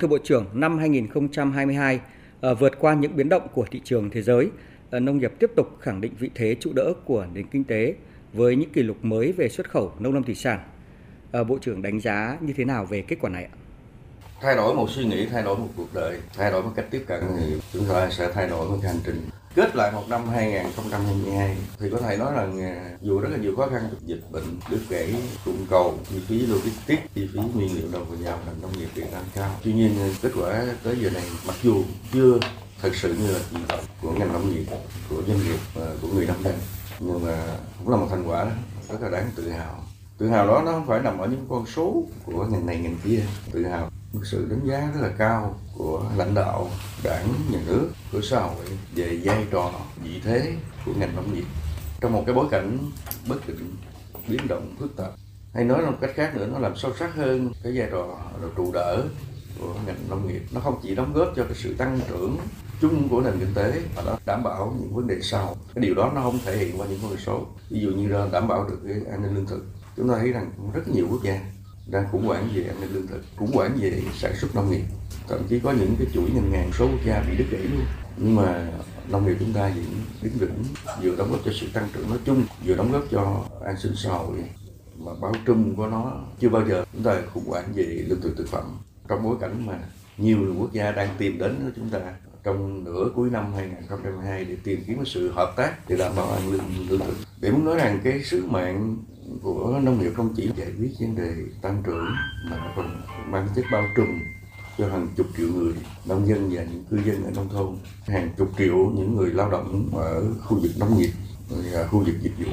Thưa Bộ trưởng, năm 2022 ờ, vượt qua những biến động của thị trường thế giới, ờ, nông nghiệp tiếp tục khẳng định vị thế trụ đỡ của nền kinh tế với những kỷ lục mới về xuất khẩu nông lâm thủy sản. Ờ, Bộ trưởng đánh giá như thế nào về kết quả này ạ? thay đổi một suy nghĩ thay đổi một cuộc đời thay đổi một cách tiếp cận thì chúng ta sẽ thay đổi một cái hành trình kết lại một năm 2022 thì có thể nói là dù rất là nhiều khó khăn, dịch bệnh, đứt gãy cung cầu, chi phí logistics, chi phí nguyên liệu đầu vào ngành nông nghiệp Việt Nam cao. Tuy nhiên à, kết quả tới giờ này, mặc dù chưa thật sự như là kỳ vọng của ngành nông nghiệp, của doanh nghiệp và của người nông dân, nhưng mà cũng là một thành quả rất là đáng tự hào. Tự hào đó nó không phải nằm ở những con số của ngành này, ngành kia. Tự hào một sự đánh giá rất là cao của lãnh đạo đảng, nhà nước, của xã hội về vai trò, vị thế của ngành nông nghiệp. Trong một cái bối cảnh bất định, biến động phức tạp, hay nói một cách khác nữa, nó làm sâu sắc hơn cái vai trò là trụ đỡ của ngành nông nghiệp. Nó không chỉ đóng góp cho cái sự tăng trưởng chung của nền kinh tế, mà nó đảm bảo những vấn đề sau. Cái điều đó nó không thể hiện qua những con số. Ví dụ như là đảm bảo được cái an ninh lương thực. Chúng ta thấy rằng rất nhiều quốc gia đang khủng hoảng về an ninh lương thực, khủng hoảng về sản xuất nông nghiệp. Thậm chí có những cái chuỗi ngành ngàn số quốc gia bị đứt gãy luôn. Nhưng mà nông nghiệp chúng ta vẫn đứng vững, vừa đóng góp cho sự tăng trưởng nói chung, vừa đóng góp cho an sinh xã hội. Mà bao trùm của nó chưa bao giờ. Chúng ta khủng hoảng về lương thực thực phẩm. Trong bối cảnh mà nhiều quốc gia đang tìm đến chúng ta, trong nửa cuối năm 2022 để tìm kiếm sự hợp tác để đảm bảo an lương lương thực. Để muốn nói rằng cái sứ mạng của nông nghiệp không chỉ giải quyết vấn đề tăng trưởng mà nó còn mang chất bao trùm cho hàng chục triệu người, nông dân và những cư dân ở nông thôn. Hàng chục triệu những người lao động ở khu vực nông nghiệp và khu vực dịch vụ.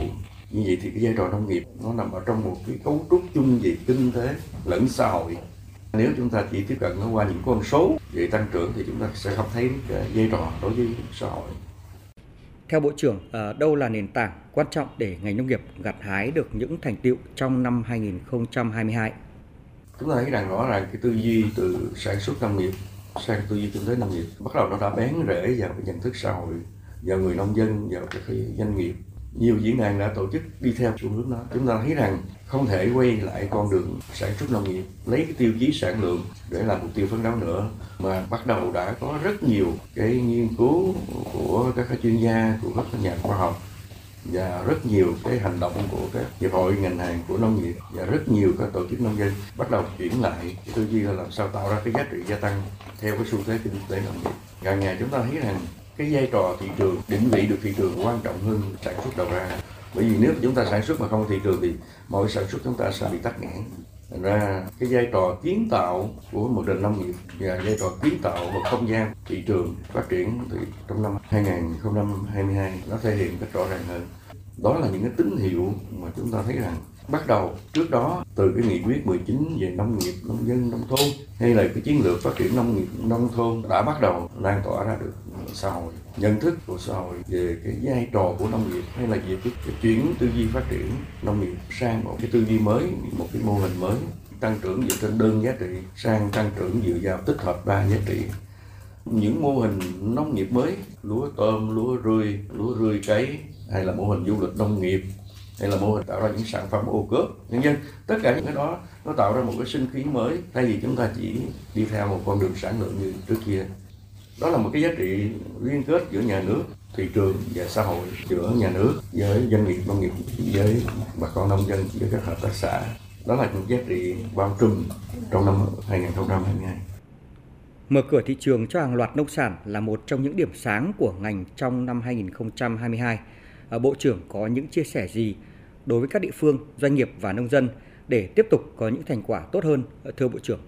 Như vậy thì cái giai trò nông nghiệp nó nằm ở trong một cái cấu trúc chung về kinh tế lẫn xã hội. Nếu chúng ta chỉ tiếp cận nó qua những con số về tăng trưởng thì chúng ta sẽ không thấy cái giai trò đối với xã hội. Theo Bộ trưởng, à, đâu là nền tảng quan trọng để ngành nông nghiệp gặt hái được những thành tiệu trong năm 2022? chúng ta thấy rằng rõ ràng cái tư duy từ sản xuất nông nghiệp sang tư duy kinh tế nông nghiệp bắt đầu nó đã bén rễ vào cái nhận thức xã hội vào người nông dân vào các cái doanh nghiệp nhiều diễn đàn đã tổ chức đi theo xu hướng đó. Chúng ta thấy rằng không thể quay lại con đường sản xuất nông nghiệp, lấy cái tiêu chí sản lượng để làm mục tiêu phấn đấu nữa, mà bắt đầu đã có rất nhiều cái nghiên cứu của các chuyên gia, của các nhà khoa học, và rất nhiều cái hành động của các hiệp hội ngành hàng của nông nghiệp, và rất nhiều các tổ chức nông dân bắt đầu chuyển lại. Tư duy là làm sao tạo ra cái giá trị gia tăng theo cái xu thế kinh tế nông nghiệp. Càng ngày chúng ta thấy rằng cái vai trò thị trường định vị được thị trường quan trọng hơn sản xuất đầu ra. Bởi vì nếu chúng ta sản xuất mà không có thị trường thì mọi sản xuất chúng ta sẽ bị tắc nghẽn. Thành ra cái vai trò kiến tạo của một nền nông nghiệp và vai trò kiến tạo một không gian thị trường phát triển thì trong năm 2022 nó thể hiện rất rõ ràng hơn. Đó là những cái tín hiệu mà chúng ta thấy rằng bắt đầu trước đó từ cái nghị quyết 19 về nông nghiệp, nông dân, nông thôn hay là cái chiến lược phát triển nông nghiệp, nông thôn đã bắt đầu lan tỏa ra được xã hội nhận thức của xã hội về cái vai trò của nông nghiệp hay là về cái, cái chuyển tư duy phát triển nông nghiệp sang một cái tư duy mới một cái mô hình mới tăng trưởng dựa trên đơn giá trị sang tăng trưởng dựa vào tích hợp đa giá trị. Những mô hình nông nghiệp mới lúa tôm lúa rươi lúa rươi cấy hay là mô hình du lịch nông nghiệp hay là mô hình tạo ra những sản phẩm ô cớp nhân dân tất cả những cái đó nó tạo ra một cái sinh khí mới thay vì chúng ta chỉ đi theo một con đường sản lượng như trước kia đó là một cái giá trị liên kết giữa nhà nước thị trường và xã hội giữa nhà nước với doanh nghiệp nông nghiệp với bà con nông dân với các hợp tác xã đó là những giá trị bao trùm trong năm 2022 Mở cửa thị trường cho hàng loạt nông sản là một trong những điểm sáng của ngành trong năm 2022. À, Bộ trưởng có những chia sẻ gì đối với các địa phương, doanh nghiệp và nông dân để tiếp tục có những thành quả tốt hơn, à, thưa Bộ trưởng?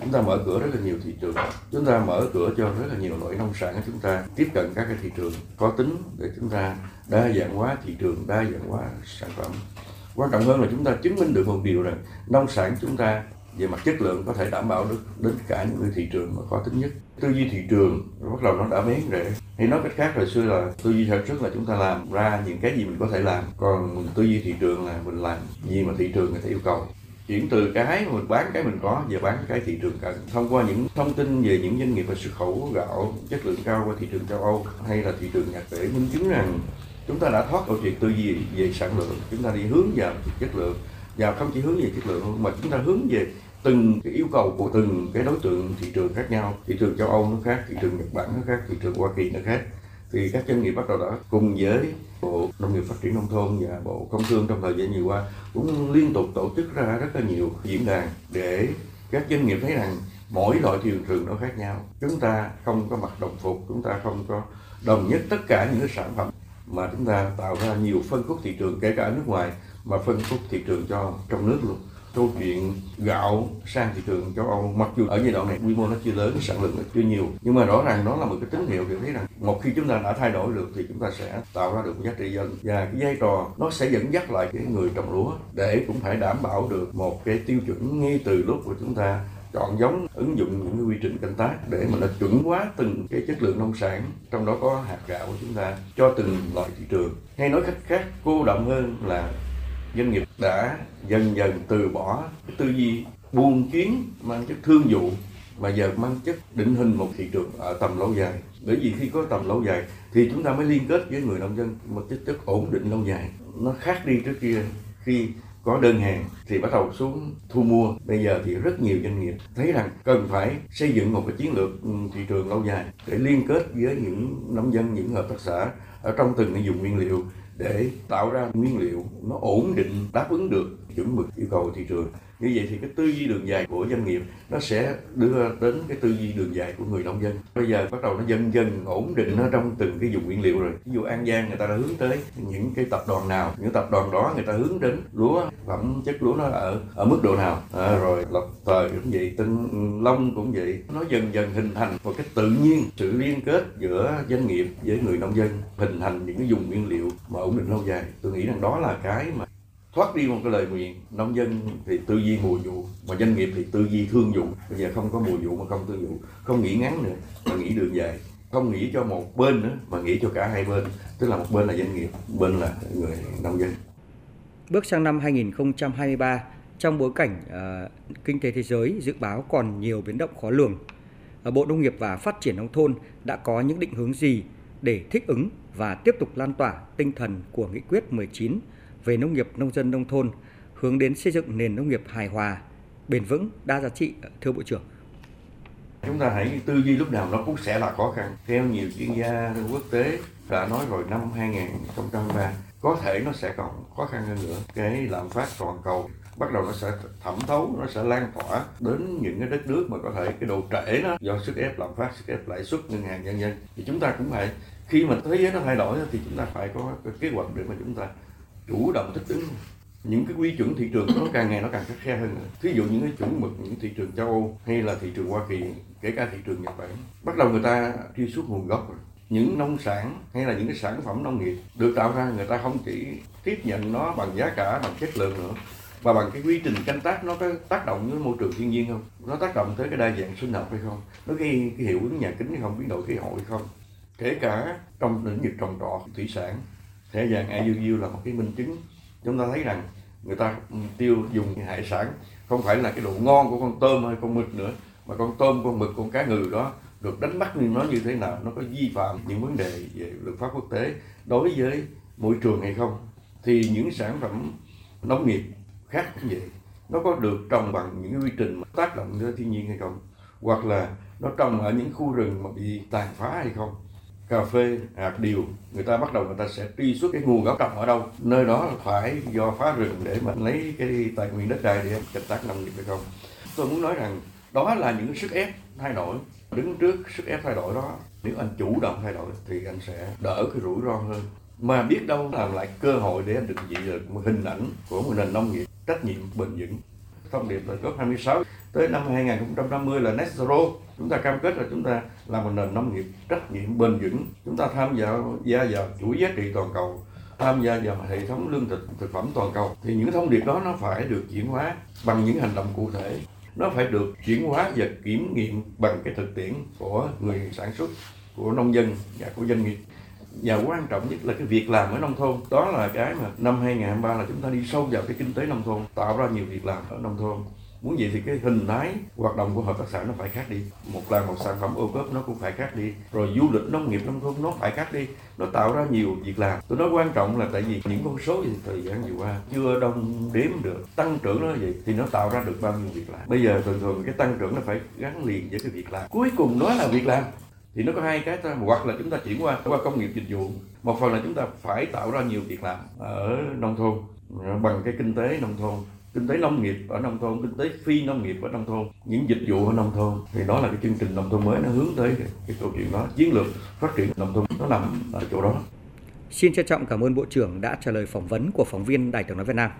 Chúng ta mở cửa rất là nhiều thị trường. Chúng ta mở cửa cho rất là nhiều loại nông sản của chúng ta, tiếp cận các cái thị trường có tính để chúng ta đa dạng hóa thị trường, đa dạng hóa sản phẩm. Quan trọng hơn là chúng ta chứng minh được một điều rằng nông sản chúng ta về mặt chất lượng có thể đảm bảo được đến cả những cái thị trường mà có tính nhất. Tư duy thị trường bắt đầu nó đã bén rễ. Thì nói cách khác hồi xưa là tư duy sản xuất là chúng ta làm ra những cái gì mình có thể làm, còn tư duy thị trường là mình làm gì mà thị trường người ta yêu cầu chuyển từ cái mình bán cái mình có về bán cái thị trường cần. Thông qua những thông tin về những doanh nghiệp về xuất khẩu gạo, chất lượng cao qua thị trường châu Âu hay là thị trường Nhật để minh chứng rằng chúng ta đã thoát câu chuyện tư duy về sản lượng. Chúng ta đi hướng vào chất lượng. Và không chỉ hướng về chất lượng mà chúng ta hướng về từng cái yêu cầu của từng cái đối tượng thị trường khác nhau. Thị trường châu âu nó khác, thị trường nhật bản nó khác, thị trường hoa kỳ nó khác. Thì các doanh nghiệp bắt đầu đã cùng với bộ nông nghiệp phát triển nông thôn và bộ công thương trong thời gian vừa qua cũng liên tục tổ chức ra rất là nhiều diễn đàn để các doanh nghiệp thấy rằng mỗi loại thị trường nó khác nhau. Chúng ta không có mặc đồng phục, chúng ta không có đồng nhất tất cả những cái sản phẩm mà chúng ta tạo ra nhiều phân khúc thị trường kể cả ở nước ngoài mà phân khúc thị trường cho trong nước luôn câu chuyện gạo sang thị trường châu Âu, mặc dù ở giai đoạn này quy mô nó chưa lớn sản lượng nó chưa nhiều, nhưng mà rõ ràng nó là một cái tín hiệu để thấy rằng một khi chúng ta đã thay đổi được thì chúng ta sẽ tạo ra được giá trị dân và cái vai trò nó sẽ dẫn dắt lại cái người trồng lúa để cũng phải đảm bảo được một cái tiêu chuẩn ngay từ lúc của chúng ta chọn giống, ứng dụng những cái quy trình canh tác để mà nó chuẩn hóa từng cái chất lượng nông sản, trong đó có hạt gạo của chúng ta, cho từng loại thị trường. Hay nói cách khác, cô động hơn là doanh nghiệp đã dần dần từ bỏ tư duy buôn chuyến mang chất thương vụ, mà giờ mang chất định hình một thị trường ở tầm lâu dài. Bởi vì khi có tầm lâu dài thì chúng ta mới liên kết với người nông dân một chất chất ổn định lâu dài. Nó khác đi trước kia. Khi có đơn hàng thì bắt đầu xuống thu mua. Bây giờ thì rất nhiều doanh nghiệp thấy rằng cần phải xây dựng một cái chiến lược ừ, thị trường lâu dài để liên kết với những nông dân, những hợp tác xã ở trong từng cái vùng nguyên liệu để tạo ra nguyên liệu nó ổn định, đáp ứng được chuẩn mực yêu cầu thị trường như vậy thì cái tư duy đường dài của doanh nghiệp nó sẽ đưa đến cái tư duy đường dài của người nông dân. Bây giờ bắt đầu nó dần dần ổn định nó trong từng cái vùng nguyên liệu rồi. Ví dụ an giang người ta đã hướng tới những cái tập đoàn nào những tập đoàn đó người ta hướng đến lúa phẩm chất lúa nó ở ở mức độ nào. À, rồi lập thời cũng vậy tân long cũng vậy. Nó dần dần hình thành một cái tự nhiên sự liên kết giữa doanh nghiệp với người nông dân hình thành những cái vùng nguyên liệu mà ổn định lâu dài. Tôi nghĩ rằng đó là cái mà thoát đi một cái lời nguyện. Nông dân thì tư duy mùa vụ mà doanh nghiệp thì tư duy thương vụ. Bây giờ không có mùa vụ mà không thương vụ không nghĩ ngắn nữa mà nghĩ đường dài. Không nghĩ cho một bên nữa mà nghĩ cho cả hai bên. Tức là một bên là doanh nghiệp một bên là người nông dân. Bước sang năm 2023 trong bối cảnh uh, kinh tế thế giới dự báo còn nhiều biến động khó lường ờ, Bộ Nông nghiệp và Phát triển nông thôn đã có những định hướng gì để thích ứng và tiếp tục lan tỏa tinh thần của nghị quyết 19 về nông nghiệp nông dân nông thôn hướng đến xây dựng nền nông nghiệp hài hòa, bền vững, đa giá trị thưa Bộ trưởng? Chúng ta hãy tư duy lúc nào nó cũng sẽ là khó khăn. Theo nhiều chuyên gia quốc tế đã nói rồi năm 2023 có thể nó sẽ còn khó khăn hơn nữa. Cái lạm phát toàn cầu bắt đầu nó sẽ thẩm thấu nó sẽ lan tỏa đến những cái đất nước mà có thể cái độ trễ nó do sức ép lạm phát sức ép lãi suất ngân hàng nhân dân thì chúng ta cũng phải khi mà thế giới nó thay đổi thì chúng ta phải có cái kế hoạch để mà chúng ta chủ động thích ứng những cái quy chuẩn thị trường nó càng ngày nó càng khắt khe hơn nữa. Thí dụ những cái chuẩn mực những thị trường châu Âu hay là thị trường Hoa Kỳ, kể cả thị trường Nhật Bản, bắt đầu người ta truy xuất nguồn gốc rồi. Những nông sản hay là những cái sản phẩm nông nghiệp được tạo ra người ta không chỉ tiếp nhận nó bằng giá cả, bằng chất lượng nữa, và bằng cái quy trình canh tác nó có tác động với môi trường thiên nhiên không? Nó tác động tới cái đa dạng sinh học hay không? Nó gây cái hiệu ứng nhà kính hay không? Biến đổi khí hậu hay không? Kể cả trong lĩnh vực trồng trọt, thủy sản, thẻ vàng IUU là một cái minh chứng. Chúng ta thấy rằng người ta tiêu dùng hải sản, không phải là cái độ ngon của con tôm hay con mực nữa, mà con tôm, con mực, con cá ngừ đó được đánh bắt như nó như thế nào, nó có vi phạm những vấn đề về luật pháp quốc tế đối với môi trường hay không. Thì những sản phẩm nông nghiệp khác cũng vậy, nó có được trồng bằng những quy trình tác động tới thiên nhiên hay không? Hoặc là nó trồng ở những khu rừng mà bị tàn phá hay không? Cà phê, hạt điều, người ta bắt đầu người ta sẽ truy xuất cái nguồn gốc trồng ở đâu. Nơi đó phải do phá rừng để mà lấy cái tài nguyên đất đai để canh tác nông nghiệp hay không. Tôi muốn nói rằng, đó là những sức ép thay đổi. Đứng trước sức ép thay đổi đó, nếu anh chủ động thay đổi thì anh sẽ đỡ cái rủi ro hơn. Mà biết đâu làm lại cơ hội để anh định vị được một hình ảnh của một nền nông nghiệp, trách nhiệm bền vững thông điệp là COP 26 tới năm 2050 là net zero chúng ta cam kết là chúng ta làm một nền nông nghiệp trách nhiệm bền vững. Chúng ta tham gia gia vào chuỗi giá trị toàn cầu, tham gia vào hệ thống lương thực thực phẩm toàn cầu. Thì những thông điệp đó nó phải được chuyển hóa bằng những hành động cụ thể. Nó phải được chuyển hóa và kiểm nghiệm bằng cái thực tiễn của người sản xuất, của nông dân và của doanh nghiệp và quan trọng nhất là cái việc làm ở nông thôn. Đó là cái mà năm 2023 là chúng ta đi sâu vào cái kinh tế nông thôn, tạo ra nhiều việc làm ở nông thôn. Muốn gì thì cái hình thái hoạt động của hợp tác xã nó phải khác đi. Một là một sản phẩm ô cốp nó cũng phải khác đi. Rồi du lịch nông nghiệp nông thôn nó phải khác đi. Nó tạo ra nhiều việc làm. Tôi nói quan trọng là tại vì những con số thì thời gian vừa qua chưa đông đếm được. Tăng trưởng nó vậy gì? Thì nó tạo ra được bao nhiêu việc làm. Bây giờ thường thường cái tăng trưởng nó phải gắn liền với cái việc làm. Cuối cùng đó là việc làm thì nó có hai cái thôi. Hoặc là chúng ta chuyển qua qua công nghiệp dịch vụ. Một phần là chúng ta phải tạo ra nhiều việc làm ở nông thôn bằng cái kinh tế nông thôn. Kinh tế nông nghiệp ở nông thôn kinh tế phi nông nghiệp ở nông thôn. Những dịch vụ ở nông thôn. Thì đó là cái chương trình nông thôn mới nó hướng tới cái, cái câu chuyện đó. Chiến lược phát triển nông thôn nó nằm ở chỗ đó. Xin trân trọng cảm ơn Bộ trưởng đã trả lời phỏng vấn của phóng viên Đài tiếng nói Việt Nam.